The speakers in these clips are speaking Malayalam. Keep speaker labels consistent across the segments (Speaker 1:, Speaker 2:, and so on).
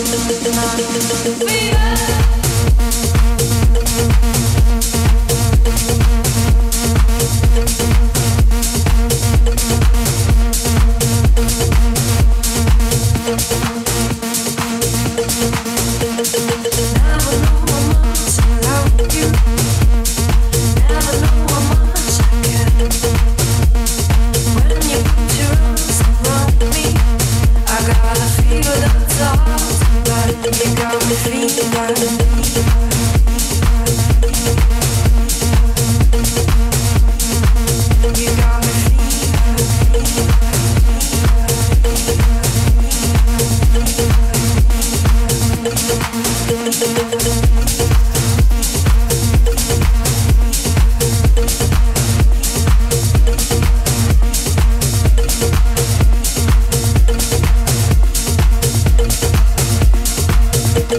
Speaker 1: We are.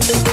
Speaker 1: Thank you.